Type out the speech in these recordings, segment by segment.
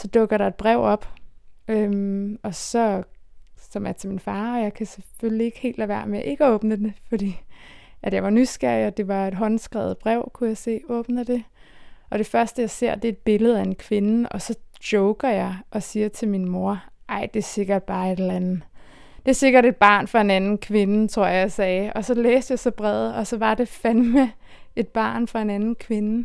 så dukker der et brev op, øhm, og så, som er til min far, og jeg kan selvfølgelig ikke helt lade være med ikke at åbne det, fordi at jeg var nysgerrig, og det var et håndskrevet brev, kunne jeg se, åbner det. Og det første, jeg ser, det er et billede af en kvinde, og så joker jeg og siger til min mor, ej, det er sikkert bare et eller andet. Det er sikkert et barn fra en anden kvinde, tror jeg, jeg sagde. Og så læste jeg så brevet, og så var det fandme et barn fra en anden kvinde.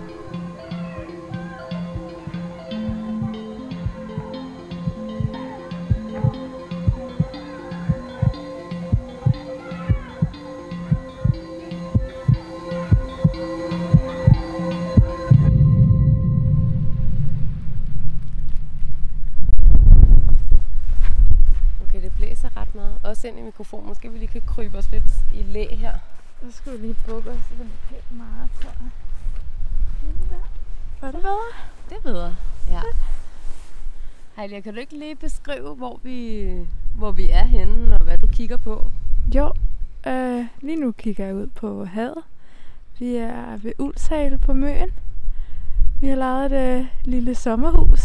Skulle vi lige bukke os sådan pænt meget, tror jeg. Var det bedre? Det er bedre. Ja. Heilia, kan du ikke lige beskrive, hvor vi, hvor vi er henne, og hvad du kigger på? Jo, øh, lige nu kigger jeg ud på havet. Vi er ved Ulshale på Møen. Vi har lavet et øh, lille sommerhus.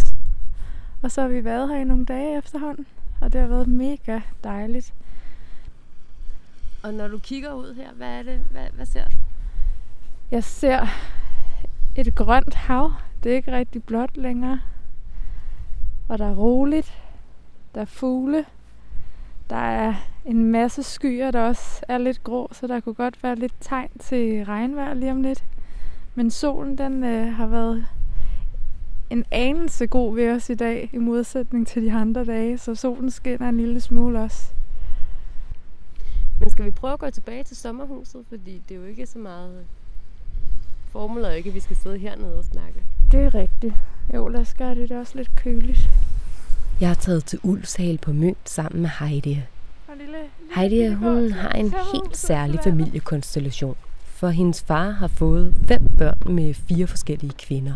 Og så har vi været her i nogle dage efterhånden. Og det har været mega dejligt. Og når du kigger ud her, hvad er det? Hvad, hvad ser du? Jeg ser et grønt hav. Det er ikke rigtig blåt længere. Og der er roligt. Der er fugle. Der er en masse skyer, der også er lidt grå, så der kunne godt være lidt tegn til regnvejr lige om lidt. Men solen, den øh, har været en anelse god ved os i dag, i modsætning til de andre dage, så solen skinner en lille smule også. Men skal vi prøve at gå tilbage til sommerhuset? Fordi det er jo ikke så meget... Er jo ikke, at vi skal sidde hernede og snakke. Det er rigtigt. Jo, lad os gøre det. Det er også lidt køligt. Jeg har taget til Ulfshal på Mønt sammen med Heidi. Lille, Heidi, hun har en helt særlig familiekonstellation. For hendes far har fået fem børn med fire forskellige kvinder.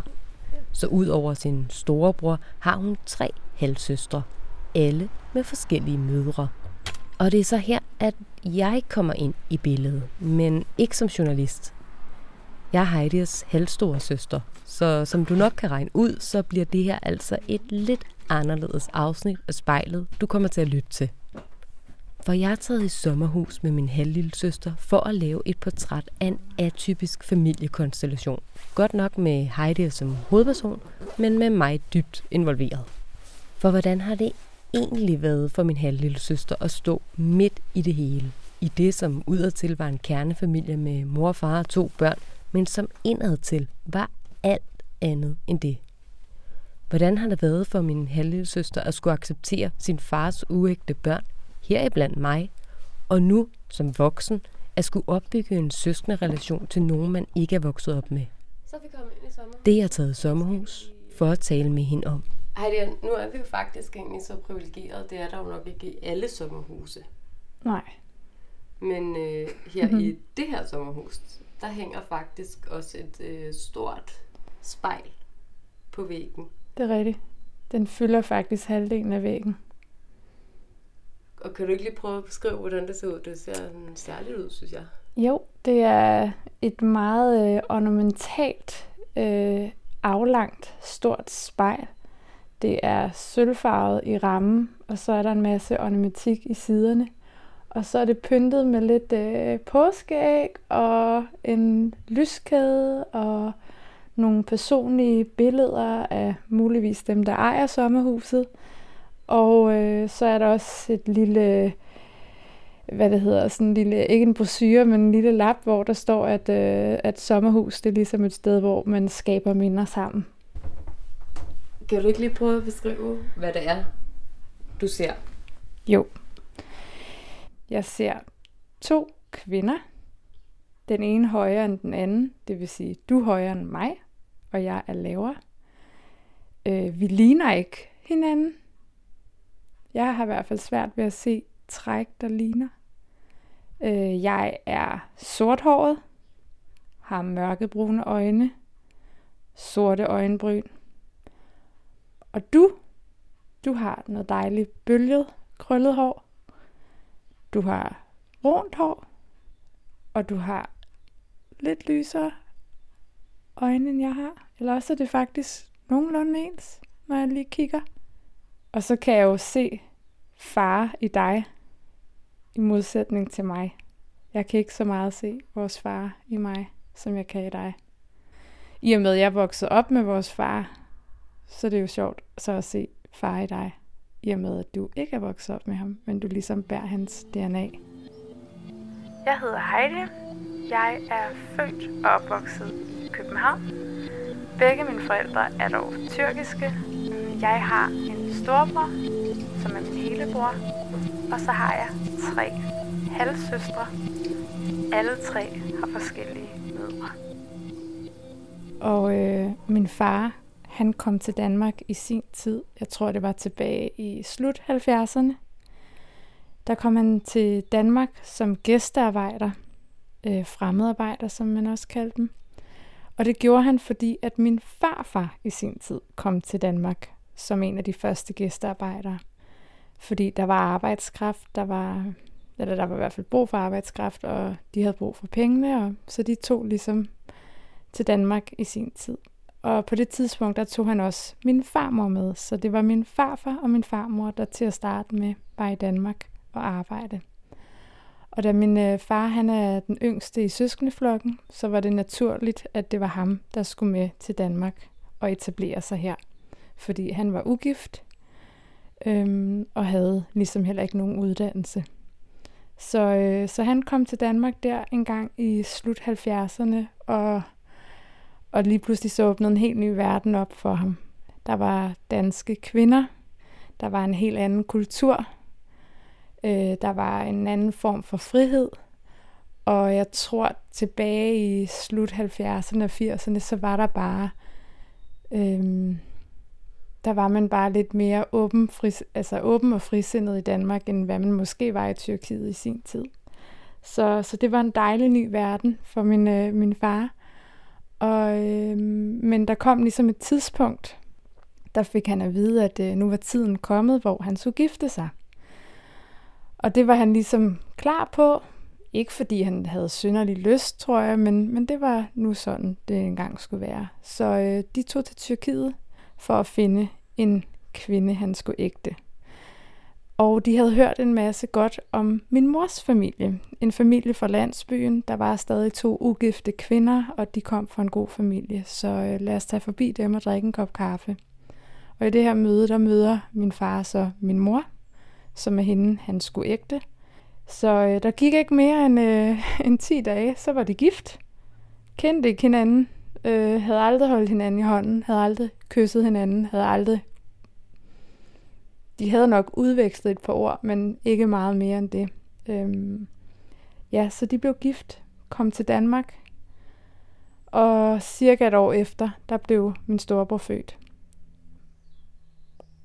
Så ud over sin storebror har hun tre halvsøstre. Alle med forskellige mødre. Og det er så her, at jeg kommer ind i billedet, men ikke som journalist. Jeg er Heidis halvstore søster, så som du nok kan regne ud, så bliver det her altså et lidt anderledes afsnit af spejlet, du kommer til at lytte til. For jeg er taget i sommerhus med min halvlille søster for at lave et portræt af en atypisk familiekonstellation. Godt nok med Heidi som hovedperson, men med mig dybt involveret. For hvordan har det egentlig været for min halvlille søster at stå midt i det hele? I det, som udadtil var en kernefamilie med mor far og to børn, men som indadtil var alt andet end det. Hvordan har det været for min halvlille søster at skulle acceptere sin fars uægte børn, heriblandt mig, og nu som voksen at skulle opbygge en søskende relation til nogen, man ikke er vokset op med? Så vi kommet ind i sommer. Det jeg taget sommerhus for at tale med hende om. Ej, det er, nu er vi jo faktisk egentlig så privilegeret. Det er der jo nok ikke i alle sommerhuse. Nej. Men øh, her mm-hmm. i det her sommerhus, der hænger faktisk også et øh, stort spejl på væggen. Det er rigtigt. Den fylder faktisk halvdelen af væggen. Og kan du ikke lige prøve at beskrive, hvordan det ser ud? Det ser sådan særligt ud, synes jeg. Jo, det er et meget øh, ornamentalt, øh, aflangt, stort spejl. Det er sølvfarvet i rammen, og så er der en masse ornamentik i siderne. Og så er det pyntet med lidt øh, påskeæg og en lyskæde og nogle personlige billeder af muligvis dem, der ejer sommerhuset. Og øh, så er der også et lille, hvad det hedder, sådan en lille, ikke en brochure, men en lille lap, hvor der står, at, øh, at sommerhus, det er ligesom et sted, hvor man skaber minder sammen. Kan du ikke lige prøve at beskrive, hvad det er, du ser? Jo. Jeg ser to kvinder. Den ene højere end den anden, det vil sige, du er højere end mig, og jeg er lavere. Øh, vi ligner ikke hinanden. Jeg har i hvert fald svært ved at se træk, der ligner. Øh, jeg er sorthåret, har mørkebrune øjne, sorte øjenbryn. Og du, du har noget dejligt bølget, krøllet hår. Du har rundt hår, og du har lidt lysere øjne, end jeg har. Eller også er det faktisk nogenlunde ens, når jeg lige kigger. Og så kan jeg jo se far i dig, i modsætning til mig. Jeg kan ikke så meget se vores far i mig, som jeg kan i dig. I og med, at jeg voksede op med vores far, så det er jo sjovt så at se far i dig. I og med, at du ikke er vokset op med ham, men du ligesom bærer hans DNA. Jeg hedder Heidi. Jeg er født og opvokset i København. Begge mine forældre er dog tyrkiske. Jeg har en storebror, som er min lillebror, og så har jeg tre halvsøstre. Alle tre har forskellige mødre. Og øh, min far, han kom til Danmark i sin tid. Jeg tror, det var tilbage i slut 70'erne. Der kom han til Danmark som gæstearbejder, øh, fremmedarbejder, som man også kaldte dem. Og det gjorde han, fordi at min farfar i sin tid kom til Danmark som en af de første gæstearbejdere. Fordi der var arbejdskraft, der var, eller der var i hvert fald brug for arbejdskraft, og de havde brug for pengene, og så de tog ligesom til Danmark i sin tid. Og på det tidspunkt, der tog han også min farmor med, så det var min farfar og min farmor, der til at starte med var i Danmark og arbejde. Og da min øh, far han er den yngste i søskendeflokken, så var det naturligt, at det var ham, der skulle med til Danmark og etablere sig her. Fordi han var ugift øhm, og havde ligesom heller ikke nogen uddannelse. Så, øh, så han kom til Danmark der en gang i slut 70'erne, og, og lige pludselig så åbnede en helt ny verden op for ham. Der var danske kvinder, der var en helt anden kultur, Øh, der var en anden form for frihed. Og jeg tror, tilbage i slut 70'erne og 80'erne, så var der bare... Øh, der var man bare lidt mere åben, fri, altså åben og frisindet i Danmark, end hvad man måske var i Tyrkiet i sin tid. Så, så det var en dejlig ny verden for min, øh, min far. Og, øh, men der kom ligesom et tidspunkt, der fik han at vide, at øh, nu var tiden kommet, hvor han skulle gifte sig. Og det var han ligesom klar på. Ikke fordi han havde synderlig lyst, tror jeg, men, men det var nu sådan, det engang skulle være. Så øh, de tog til Tyrkiet for at finde en kvinde, han skulle ægte. Og de havde hørt en masse godt om min mors familie. En familie fra landsbyen. Der var stadig to ugifte kvinder, og de kom fra en god familie. Så øh, lad os tage forbi dem og drikke en kop kaffe. Og i det her møde, der møder min far så min mor, som er hende, han skulle ægte. Så øh, der gik ikke mere end, øh, end 10 dage, så var de gift. Kendte ikke hinanden, øh, havde aldrig holdt hinanden i hånden, havde aldrig kysset hinanden, havde aldrig... De havde nok udvekslet et par ord, men ikke meget mere end det. Øhm, ja, så de blev gift, kom til Danmark, og cirka et år efter, der blev min storebror født.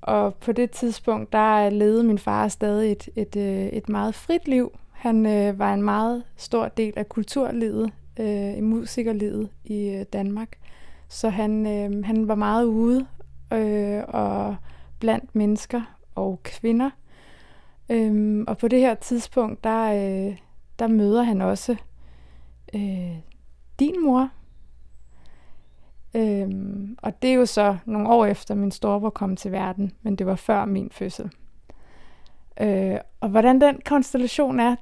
Og på det tidspunkt, der levede min far stadig et, et, øh, et meget frit liv. Han øh, var en meget stor del af kulturlivet, øh, i musikerlivet i øh, Danmark. Så han, øh, han var meget ude øh, og blandt mennesker og kvinder. Øhm, og på det her tidspunkt, der, øh, der møder han også øh, din mor, Øhm, og det er jo så nogle år efter min storebror kom til verden, men det var før min fødsel. Øh, og hvordan den konstellation er,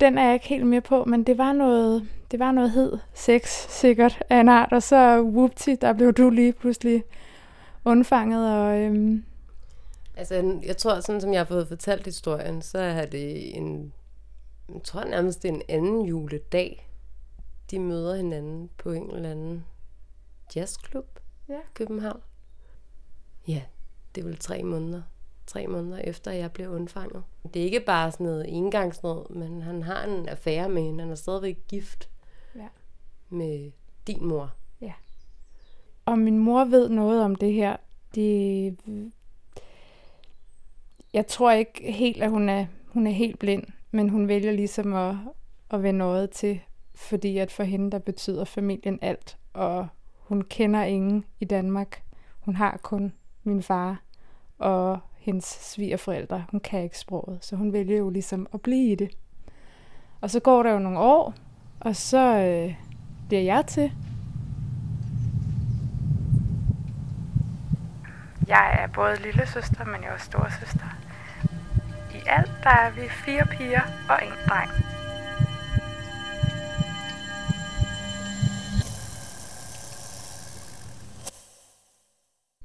den er jeg ikke helt med på, men det var noget, det var noget hed sex sikkert af en art, og så whoopty, der blev du lige pludselig undfanget. Og, øhm... Altså, jeg tror, sådan som jeg har fået fortalt historien, så er det en, jeg tror nærmest det er en anden juledag, de møder hinanden på en eller anden jazzklub ja. København. Ja, det er vel tre måneder tre måneder efter, at jeg blev undfanget. Det er ikke bare sådan noget engangsnød, men han har en affære med hende. Han er stadigvæk gift Ja. med din mor. Og min mor ved noget om det her. Det... Jeg tror ikke helt, at hun er, hun er helt blind, men hun vælger ligesom at, at vende noget til, fordi at for hende, der betyder familien alt, og hun kender ingen i Danmark. Hun har kun min far og hendes svigerforældre. Hun kan ikke sproget, så hun vælger jo ligesom at blive i det. Og så går der jo nogle år, og så øh, bliver jeg til. Jeg er både lille søster, men jeg er også storesøster. I alt der er vi fire piger og en dreng.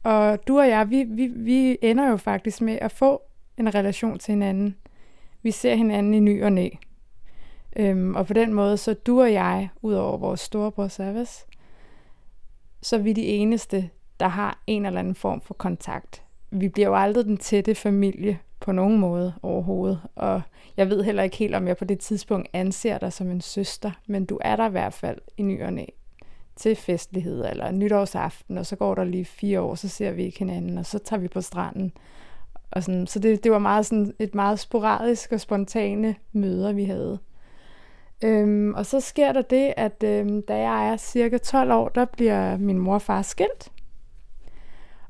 Og du og jeg, vi, vi, vi ender jo faktisk med at få en relation til hinanden. Vi ser hinanden i ny og næ. Øhm, og på den måde, så du og jeg, ud over vores storebror Savas, så er vi de eneste, der har en eller anden form for kontakt. Vi bliver jo aldrig den tætte familie på nogen måde overhovedet, og jeg ved heller ikke helt, om jeg på det tidspunkt anser dig som en søster, men du er der i hvert fald i nyerne til festlighed eller nytårsaften, og så går der lige fire år, så ser vi ikke hinanden, og så tager vi på stranden. Og sådan, så det, det var meget sådan et meget sporadisk og spontane møder, vi havde. Øhm, og så sker der det, at øhm, da jeg er cirka 12 år, der bliver min mor og far skilt.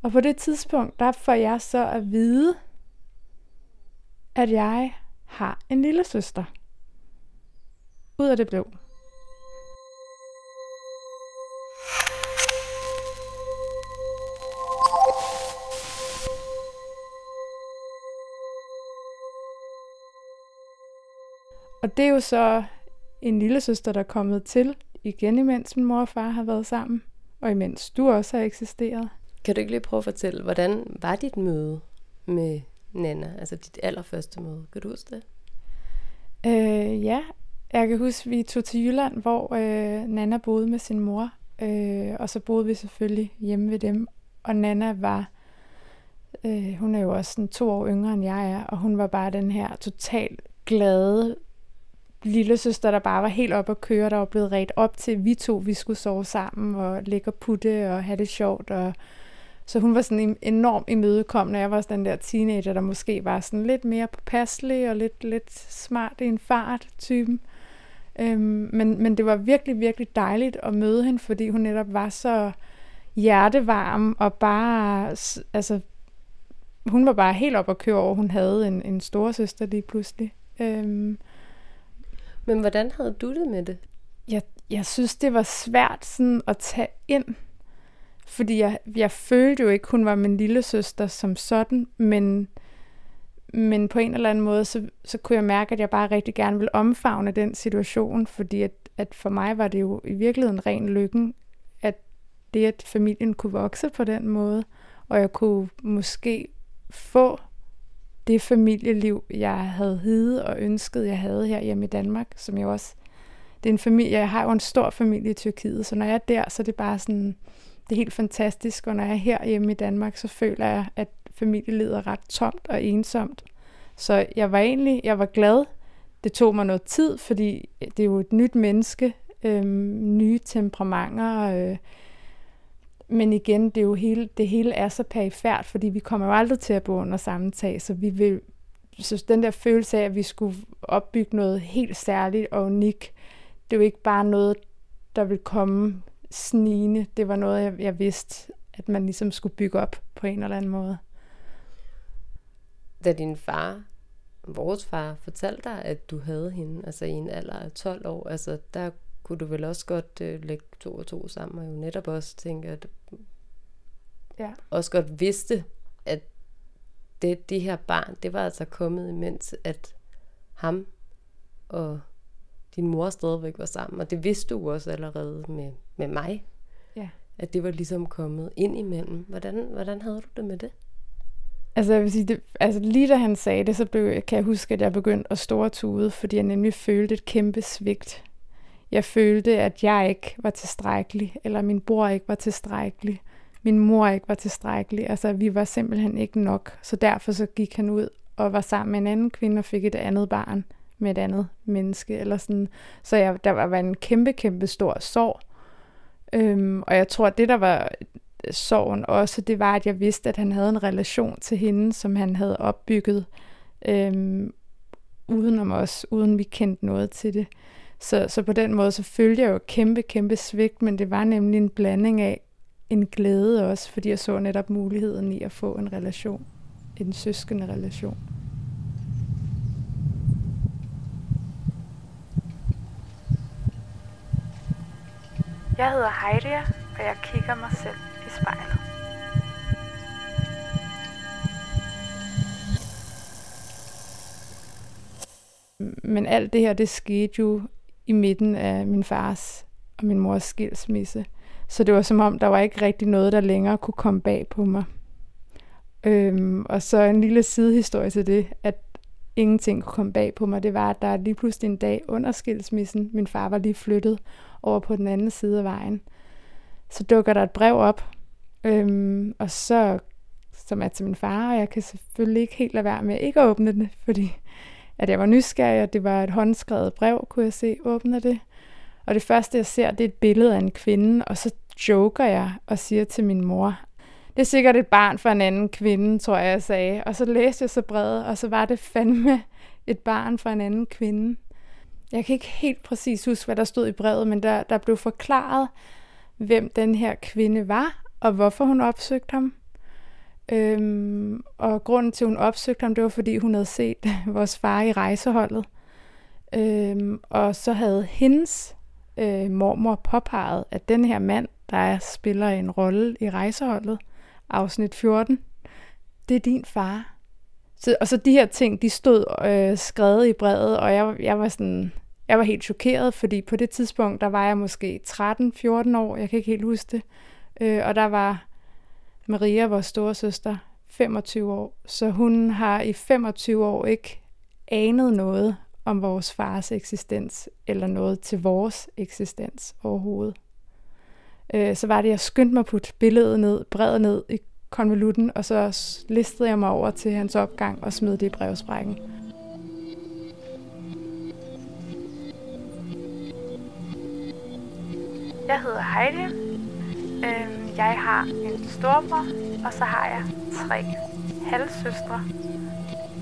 Og på det tidspunkt, der får jeg så at vide, at jeg har en lille søster. Ud af det blå. Og det er jo så en lille søster, der er kommet til igen, imens min mor og far har været sammen, og imens du også har eksisteret. Kan du ikke lige prøve at fortælle, hvordan var dit møde med Nana? Altså dit allerførste møde. Kan du huske det? Øh, ja, jeg kan huske, at vi tog til Jylland, hvor øh, Nana boede med sin mor, øh, og så boede vi selvfølgelig hjemme ved dem. Og Nana var, øh, hun er jo også sådan to år yngre end jeg er, og hun var bare den her totalt glade lille søster, der bare var helt op at køre, der var blevet ret op til, vi to, vi skulle sove sammen og ligge og putte og have det sjovt. Og så hun var sådan enormt imødekommende. Jeg var sådan den der teenager, der måske var sådan lidt mere påpasselig og lidt, lidt smart i en fart typen. Øhm, men, men det var virkelig, virkelig dejligt at møde hende, fordi hun netop var så hjertevarm og bare, altså, hun var bare helt op at køre over, hun havde en, en storesøster lige pludselig. Øhm, Men hvordan havde du det med det? jeg, jeg synes, det var svært sådan at tage ind, fordi jeg, jeg følte jo ikke, hun var min lille søster som sådan, men, men på en eller anden måde, så, så kunne jeg mærke, at jeg bare rigtig gerne ville omfavne den situation, fordi at, at for mig var det jo i virkeligheden ren lykken, at det, at familien kunne vokse på den måde, og jeg kunne måske få det familieliv, jeg havde hidet og ønsket, jeg havde her hjemme i Danmark, som jeg også det er en familie, jeg har jo en stor familie i Tyrkiet, så når jeg er der, så er det bare sådan, det er helt fantastisk, og når jeg er her hjemme i Danmark, så føler jeg, at familielivet er ret tomt og ensomt. Så jeg var egentlig, jeg var glad. Det tog mig noget tid, fordi det er jo et nyt menneske, øh, nye temperamenter, øh, men igen, det, er jo hele, det hele er så perifært, fordi vi kommer jo aldrig til at bo under samme tag, så vi vil, så den der følelse af, at vi skulle opbygge noget helt særligt og unikt, det er jo ikke bare noget, der vil komme snigende. Det var noget, jeg, jeg vidste, at man ligesom skulle bygge op på en eller anden måde. Da din far, vores far, fortalte dig, at du havde hende, altså i en alder af 12 år, altså der kunne du vel også godt øh, lægge to og to sammen, og jo netop også tænke, at Ja. også godt vidste, at det, det her barn, det var altså kommet imens, at ham og din mor stadigvæk var sammen. Og det vidste du også allerede med, med mig. Ja. At det var ligesom kommet ind imellem. Hvordan, hvordan havde du det med det? Altså, jeg vil sige, det, altså lige da han sagde det, så blev, kan jeg huske, at jeg begyndte at store tude, fordi jeg nemlig følte et kæmpe svigt. Jeg følte, at jeg ikke var tilstrækkelig, eller min bror ikke var tilstrækkelig. min mor ikke var tilstrækkelig. Altså, vi var simpelthen ikke nok. Så derfor så gik han ud og var sammen med en anden kvinde og fik et andet barn med et andet menneske. Eller sådan. Så jeg, der var en kæmpe, kæmpe stor sorg. Øhm, og jeg tror, at det, der var sorgen også, det var, at jeg vidste, at han havde en relation til hende, som han havde opbygget øhm, udenom os, uden vi kendte noget til det. Så, så på den måde, så følte jeg jo kæmpe, kæmpe svigt, men det var nemlig en blanding af en glæde også, fordi jeg så netop muligheden i at få en relation, en søskende relation. Jeg hedder Heidi, og jeg kigger mig selv i spejlet. Men alt det her, det skete jo i midten af min fars og min mors skilsmisse. Så det var som om, der var ikke rigtig noget, der længere kunne komme bag på mig. Øhm, og så en lille sidehistorie til det, at ingenting kunne komme bag på mig, det var, at der lige pludselig en dag under skilsmissen, min far var lige flyttet over på den anden side af vejen, så dukker der et brev op, øhm, og så, som er til min far, og jeg kan selvfølgelig ikke helt lade være med ikke at åbne det, fordi at jeg var nysgerrig, og det var et håndskrevet brev, kunne jeg se, åbne det. Og det første, jeg ser, det er et billede af en kvinde, og så joker jeg og siger til min mor, det er sikkert et barn fra en anden kvinde, tror jeg, jeg sagde. Og så læste jeg så brevet, og så var det fandme et barn fra en anden kvinde. Jeg kan ikke helt præcis huske, hvad der stod i brevet, men der, der blev forklaret, hvem den her kvinde var, og hvorfor hun opsøgte ham. Øhm, og grunden til, at hun opsøgte ham, det var, fordi hun havde set vores far i rejseholdet. Øhm, og så havde hendes øh, mormor påpeget, at den her mand, der spiller en rolle i rejseholdet, afsnit 14, det er din far. Så, og så de her ting, de stod øh, skrevet i brevet, og jeg, jeg var sådan, jeg var helt chokeret, fordi på det tidspunkt, der var jeg måske 13-14 år, jeg kan ikke helt huske det, øh, og der var Maria, vores store søster, 25 år, så hun har i 25 år ikke anet noget om vores fars eksistens, eller noget til vores eksistens overhovedet. Øh, så var det, jeg skyndte mig at putte billedet ned, brevet ned i konvolutten, og så listede jeg mig over til hans opgang og smed det i brevsprækken. Jeg hedder Heidi. Øhm, jeg har en storbror, og så har jeg tre halvsøstre.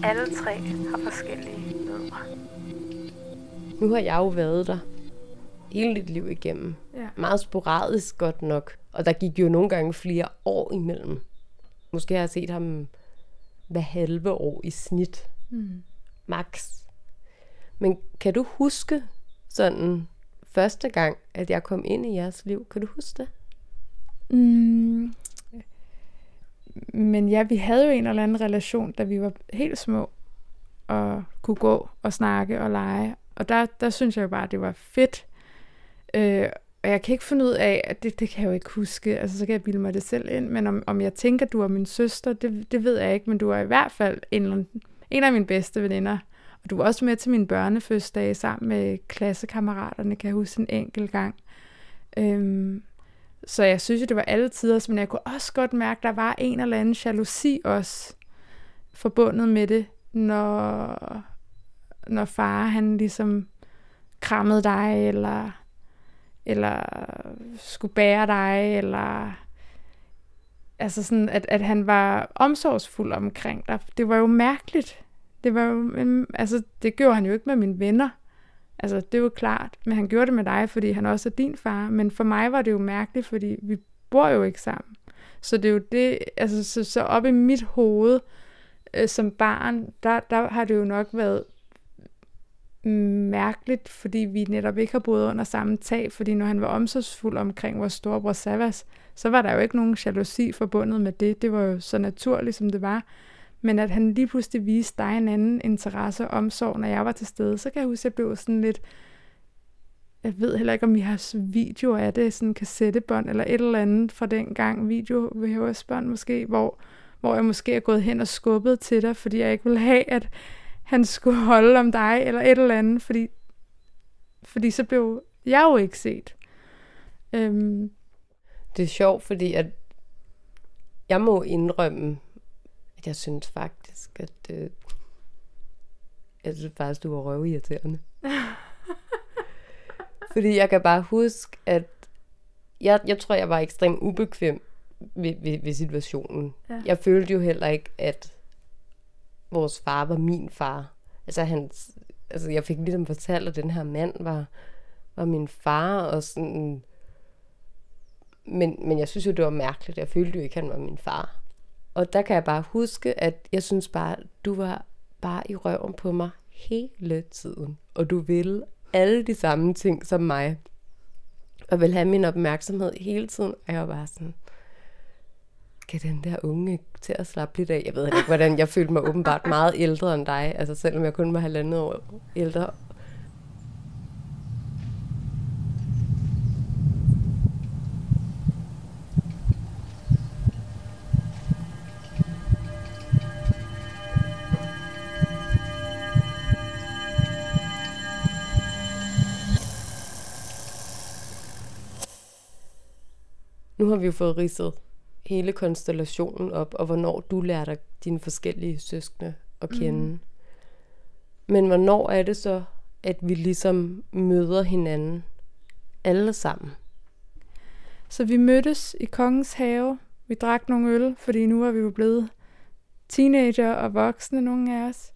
Alle tre har forskellige mødre. Nu har jeg jo været der hele dit liv igennem. Ja. Meget sporadisk godt nok. Og der gik jo nogle gange flere år imellem. Måske har jeg set ham hver halve år i snit. Mm. Max. Men kan du huske sådan første gang, at jeg kom ind i jeres liv? Kan du huske det? Mm. Men ja, vi havde jo en eller anden relation, da vi var helt små, og kunne gå og snakke og lege. Og der, der synes jeg jo bare, at det var fedt. Øh, og jeg kan ikke finde ud af, at det, det kan jeg jo ikke huske, altså så kan jeg bilde mig det selv ind, men om, om jeg tænker, at du er min søster, det, det ved jeg ikke, men du er i hvert fald en, en af mine bedste veninder. Og du var også med til min børnefødsdag sammen med klassekammeraterne, kan jeg huske en enkelt gang. Øhm, så jeg synes jo, det var alle tider, men jeg kunne også godt mærke, at der var en eller anden jalousi også forbundet med det, når, når far han ligesom krammede dig, eller, eller skulle bære dig, eller altså sådan, at, at han var omsorgsfuld omkring dig. Det var jo mærkeligt. Det var jo, altså, det gjorde han jo ikke med mine venner. Altså, det er jo klart, men han gjorde det med dig, fordi han også er din far. Men for mig var det jo mærkeligt, fordi vi bor jo ikke sammen. Så det er jo det, altså, så, så op i mit hoved øh, som barn, der, der har det jo nok været mærkeligt, fordi vi netop ikke har boet under samme tag, fordi når han var omsorgsfuld omkring vores storebror Savas, så var der jo ikke nogen jalousi forbundet med det. Det var jo så naturligt, som det var. Men at han lige pludselig viste dig en anden interesse og omsorg, når jeg var til stede, så kan jeg huske, at jeg blev sådan lidt... Jeg ved heller ikke, om vi har videoer af det, sådan kassettebånd eller et eller andet fra den gang, video VHS-bånd måske, hvor, hvor jeg måske er gået hen og skubbet til dig, fordi jeg ikke vil have, at han skulle holde om dig, eller et eller andet, fordi, fordi så blev jeg jo ikke set. Øhm. Det er sjovt, fordi at jeg må indrømme, at jeg synes faktisk, at øh, jeg synes faktisk, du var røvirriterende. Fordi jeg kan bare huske, at jeg, jeg tror, jeg var ekstremt ubekvem ved, ved, ved situationen. Ja. Jeg følte jo heller ikke, at vores far var min far. Altså, han, altså jeg fik ligesom fortalt, at den her mand var, var min far, og sådan... Men, men jeg synes jo, det var mærkeligt. Jeg følte jo ikke, at han var min far. Og der kan jeg bare huske, at jeg synes bare, du var bare i røven på mig hele tiden. Og du ville alle de samme ting som mig. Og vil have min opmærksomhed hele tiden. Og jeg var bare sådan, skal den der unge til at slappe lidt af? Jeg ved ikke, hvordan jeg følte mig åbenbart meget ældre end dig. Altså selvom jeg kun var halvandet år ældre. Nu har vi jo fået ridset hele konstellationen op, og hvornår du lærte dine forskellige søskende at kende. Mm. Men hvornår er det så, at vi ligesom møder hinanden alle sammen? Så vi mødtes i Kongens Have. Vi drak nogle øl, fordi nu var vi jo blevet teenager og voksne, nogle af os.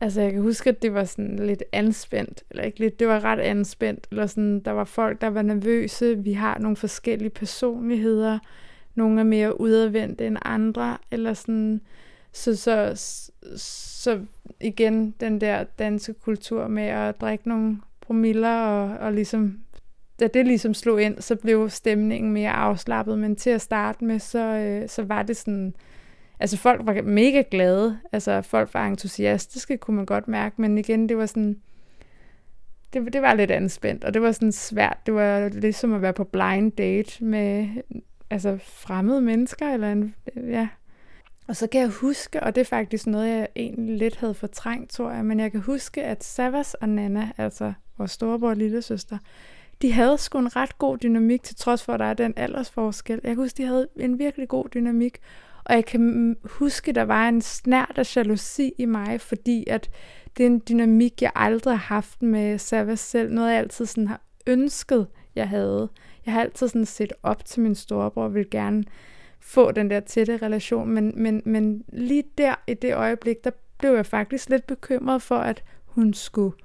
Altså, jeg kan huske, at det var sådan lidt anspændt, eller ikke lidt, det var ret anspændt, eller sådan, der var folk, der var nervøse, vi har nogle forskellige personligheder, nogle er mere udadvendte end andre, eller sådan, så, så, så igen, den der danske kultur med at drikke nogle promiller, og, og ligesom, da det ligesom slog ind, så blev stemningen mere afslappet, men til at starte med, så, øh, så var det sådan, altså folk var mega glade, altså folk var entusiastiske, kunne man godt mærke, men igen, det var sådan, det, det var lidt anspændt, og det var sådan svært, det var ligesom at være på blind date med altså fremmede mennesker, eller en, ja. Og så kan jeg huske, og det er faktisk noget, jeg egentlig lidt havde fortrængt, tror jeg, men jeg kan huske, at Savas og Nana, altså vores storebror og lillesøster, de havde sgu en ret god dynamik, til trods for, at der er den aldersforskel. Jeg kan huske, de havde en virkelig god dynamik, og jeg kan huske, der var en snært af jalousi i mig, fordi at det er en dynamik, jeg aldrig har haft med Savas selv. Noget, jeg altid sådan har ønsket, jeg havde. Jeg har altid sådan set op til min storebror, og vil gerne få den der tætte relation, men, men, men lige der i det øjeblik, der blev jeg faktisk lidt bekymret for, at hun skulle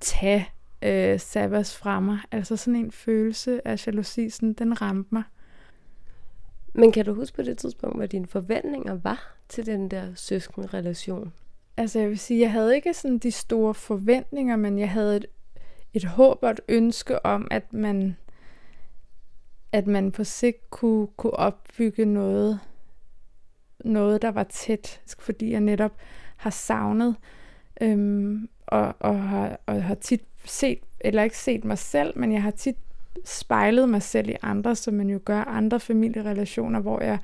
tage øh, Savas fra mig. Altså sådan en følelse af jalousi, sådan, den ramte mig. Men kan du huske på det tidspunkt, hvad dine forventninger var til den der søskenrelation? Altså jeg vil sige, jeg havde ikke sådan de store forventninger, men jeg havde et, et håb og et ønske om, at man, at man på sigt kunne, kunne opbygge noget, noget, der var tæt, fordi jeg netop har savnet øhm, og, og, har, og har tit set, eller ikke set mig selv, men jeg har tit spejlet mig selv i andre, som man jo gør andre familierelationer, hvor jeg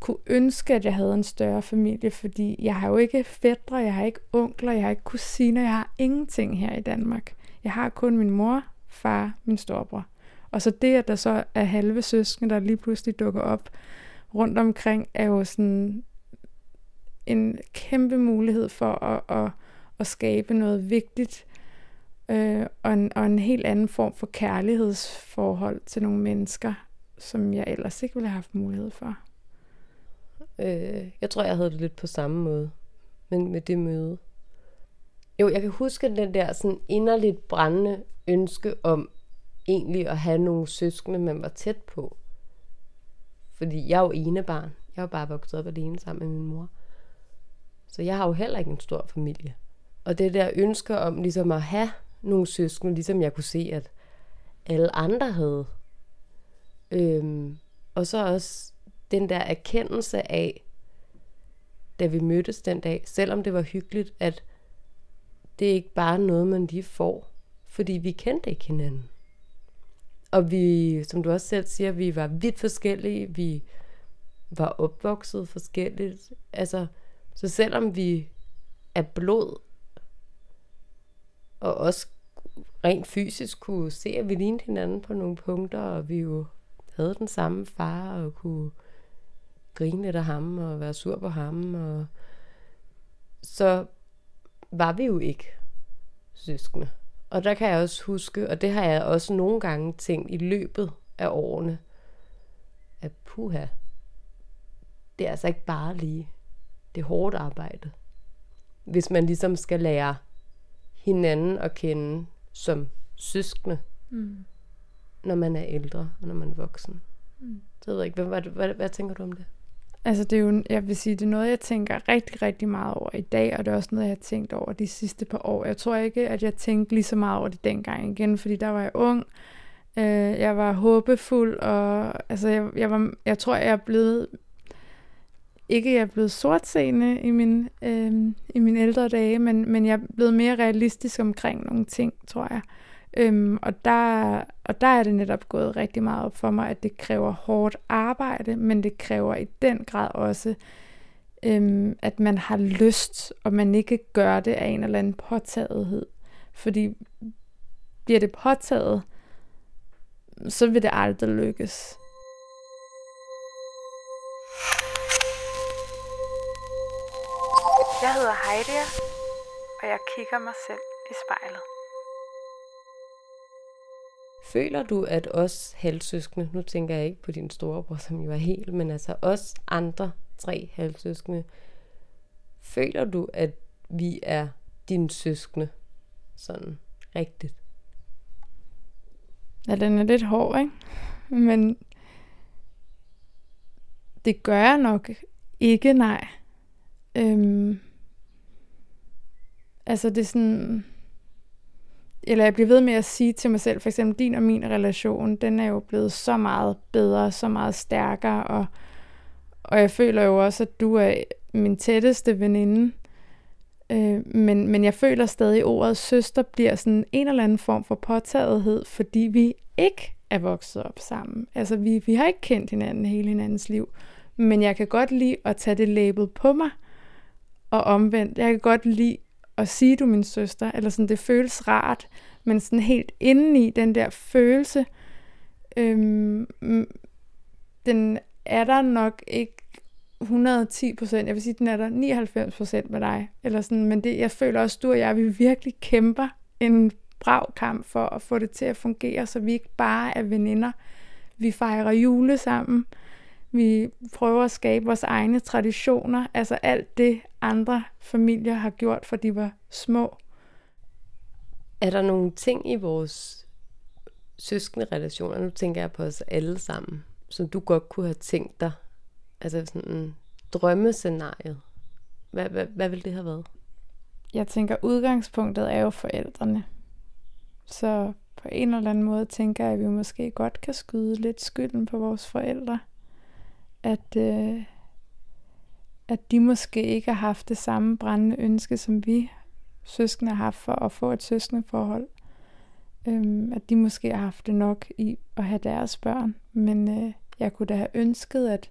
kunne ønske, at jeg havde en større familie, fordi jeg har jo ikke fædre, jeg har ikke onkler, jeg har ikke kusiner, jeg har ingenting her i Danmark. Jeg har kun min mor, far, min storebror. Og så det, at der så er halve søskende, der lige pludselig dukker op rundt omkring, er jo sådan en kæmpe mulighed for at, at, at skabe noget vigtigt øh, og, en, og en helt anden form for kærlighedsforhold til nogle mennesker, som jeg ellers ikke ville have haft mulighed for. Øh, jeg tror, jeg havde det lidt på samme måde, men med det møde. Jo, jeg kan huske den der sådan inderligt brændende ønske om egentlig at have nogle søskende, man var tæt på. Fordi jeg er jo ene barn. Jeg er jo bare vokset op alene sammen med min mor. Så jeg har jo heller ikke en stor familie. Og det der ønske om ligesom at have nogle søskende, ligesom jeg kunne se, at alle andre havde. Øhm, og så også den der erkendelse af, da vi mødtes den dag, selvom det var hyggeligt, at det er ikke bare noget, man lige får, fordi vi kendte ikke hinanden. Og vi, som du også selv siger, vi var vidt forskellige, vi var opvokset forskelligt. Altså, så selvom vi er blod, og også rent fysisk kunne se, at vi lignede hinanden på nogle punkter, og vi jo havde den samme far, og kunne grine lidt af ham og være sur på ham. Og så var vi jo ikke søskende. Og der kan jeg også huske, og det har jeg også nogle gange tænkt i løbet af årene, at puha, det er altså ikke bare lige. Det er hårdt arbejde. Hvis man ligesom skal lære hinanden at kende som søskende, mm. når man er ældre og når man er voksen. Mm. Så ved jeg ikke, hvad, hvad, hvad, hvad tænker du om det? Altså det er jo, jeg vil sige, det er noget, jeg tænker rigtig, rigtig meget over i dag, og det er også noget, jeg har tænkt over de sidste par år. Jeg tror ikke, at jeg tænkte lige så meget over det dengang igen, fordi der var jeg ung, øh, jeg var håbefuld, og altså jeg, jeg, var, jeg tror, jeg er blevet, ikke jeg er blevet sortseende i min, øh, i mine ældre dage, men, men jeg er blevet mere realistisk omkring nogle ting, tror jeg. Øhm, og, der, og der er det netop gået rigtig meget op for mig, at det kræver hårdt arbejde, men det kræver i den grad også, øhm, at man har lyst, og man ikke gør det af en eller anden påtagethed. Fordi bliver det påtaget, så vil det aldrig lykkes. Jeg hedder Heidi, og jeg kigger mig selv i spejlet. Føler du, at os halvsøskende, nu tænker jeg ikke på din storebror, som jo er helt, men altså os andre tre halvsøskende, føler du, at vi er dine søskende sådan rigtigt? Ja, den er lidt hård, ikke? Men det gør jeg nok ikke, nej. Øhm, altså det er sådan eller jeg bliver ved med at sige til mig selv, for eksempel din og min relation, den er jo blevet så meget bedre, så meget stærkere, og, og jeg føler jo også, at du er min tætteste veninde, øh, men, men jeg føler stadig, at ordet søster bliver sådan en eller anden form for påtagethed, fordi vi ikke er vokset op sammen. Altså vi, vi har ikke kendt hinanden hele hinandens liv, men jeg kan godt lide at tage det label på mig, og omvendt, jeg kan godt lide at sige, du min søster, eller sådan, det føles rart, men sådan helt indeni, den der følelse, øhm, den er der nok ikke 110 procent, jeg vil sige, den er der 99 procent med dig, eller sådan, men det, jeg føler også, du og jeg, vi virkelig kæmper en brav kamp for at få det til at fungere, så vi ikke bare er veninder. Vi fejrer jule sammen, vi prøver at skabe vores egne traditioner, altså alt det andre familier har gjort, for de var små. Er der nogle ting i vores søskende relationer, nu tænker jeg på os alle sammen, som du godt kunne have tænkt dig, altså sådan en drømmescenariet? Hvad, hvad, hvad ville det have været? Jeg tænker, udgangspunktet er jo forældrene. Så på en eller anden måde tænker jeg, at vi måske godt kan skyde lidt skylden på vores forældre at, øh, at de måske ikke har haft det samme brændende ønske, som vi søskende har haft for at få et søskendeforhold. Øhm, at de måske har haft det nok i at have deres børn. Men øh, jeg kunne da have ønsket, at,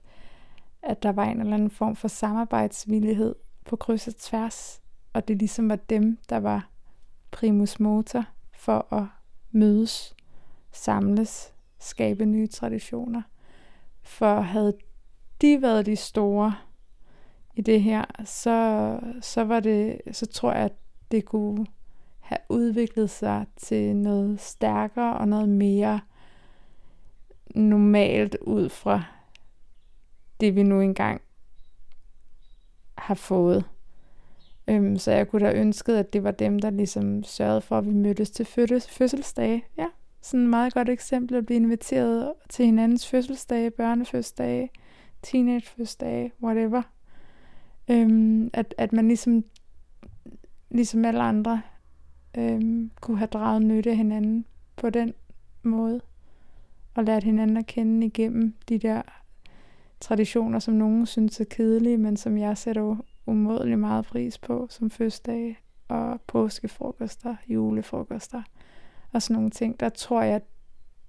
at der var en eller anden form for samarbejdsvillighed på kryds og tværs. Og det ligesom var dem, der var primus motor for at mødes, samles, skabe nye traditioner. For havde de været de store i det her, så, så var det, så tror jeg, at det kunne have udviklet sig til noget stærkere og noget mere normalt ud fra det, vi nu engang har fået. Øhm, så jeg kunne da ønsket, at det var dem, der ligesom sørgede for, at vi mødtes til fødsels- fødselsdage. Ja, sådan et meget godt eksempel at blive inviteret til hinandens fødselsdage, børnefødselsdage, teenagefødselsdage, whatever. Øhm, at, at man ligesom, ligesom alle andre øhm, kunne have draget nytte af hinanden på den måde. Og lært hinanden at kende igennem de der traditioner, som nogen synes er kedelige, men som jeg sætter umådelig meget pris på, som fødselsdage og påskefrokoster, julefrokoster og sådan nogle ting. Der tror jeg,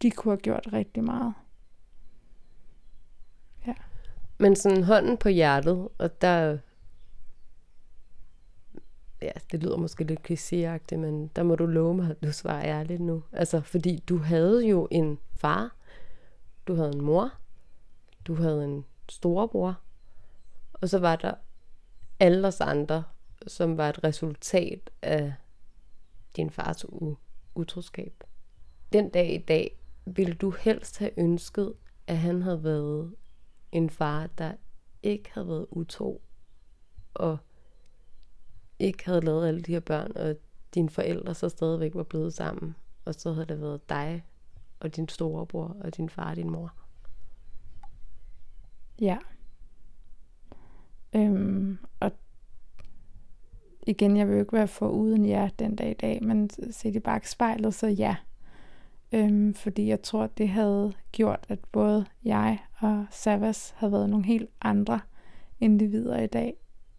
de kunne have gjort rigtig meget. Men sådan hånden på hjertet, og der... Ja, det lyder måske lidt klichéagtigt, men der må du love mig, at du svarer ærligt nu. Altså, fordi du havde jo en far, du havde en mor, du havde en storebror, Og så var der alle os andre, som var et resultat af din fars u- utroskab. Den dag i dag, ville du helst have ønsket, at han havde været en far, der ikke havde været utro, og ikke havde lavet alle de her børn, og dine forældre så stadigvæk var blevet sammen, og så havde det været dig og din storebror og din far og din mor. Ja. Øhm, og igen, jeg vil jo ikke være for uden jer den dag i dag, men set i bagspejlet, så ja. Øhm, fordi jeg tror, det havde gjort, at både jeg og Savas havde været nogle helt andre individer i dag.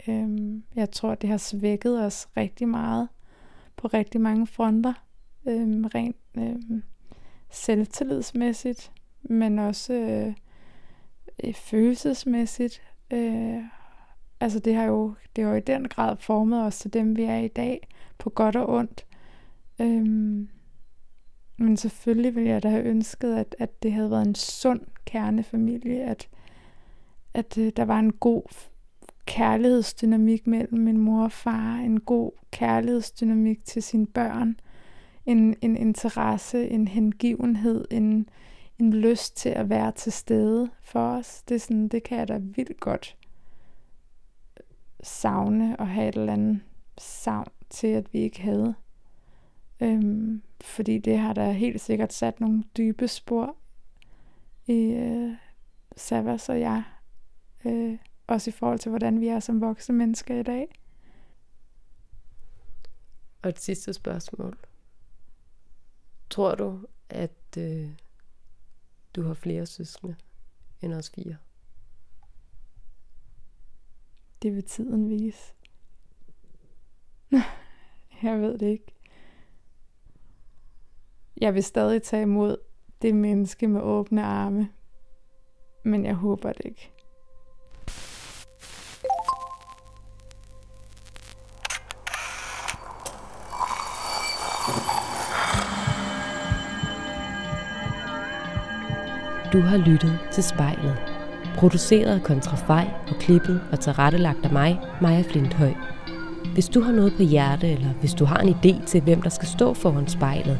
Øhm, jeg tror, det har svækket os rigtig meget på rigtig mange fronter. Øhm, rent øhm, selvtillidsmæssigt, men også øh, øh følelsesmæssigt. Øh, altså det har jo det har jo i den grad formet os til dem, vi er i dag, på godt og ondt. Øhm, men selvfølgelig ville jeg da have ønsket, at, at det havde været en sund kernefamilie, at, at øh, der var en god kærlighedsdynamik mellem min mor og far, en god kærlighedsdynamik til sine børn, en, en interesse, en hengivenhed, en, en lyst til at være til stede for os. Det, er sådan, det kan jeg da vildt godt savne og have et eller andet savn til, at vi ikke havde. Øhm, fordi det har da helt sikkert sat nogle dybe spor i øh, Savas og jeg. Øh, også i forhold til, hvordan vi er som voksne mennesker i dag. Og et sidste spørgsmål. Tror du, at øh, du har flere søskende end os fire? Det vil tiden vise. Jeg ved det ikke. Jeg vil stadig tage imod det menneske med åbne arme, men jeg håber det ikke. Du har lyttet til spejlet. Produceret af Kontrafej og klippet og tilrettelagt af mig, Maja Flinthøj. Hvis du har noget på hjerte, eller hvis du har en idé til, hvem der skal stå foran spejlet,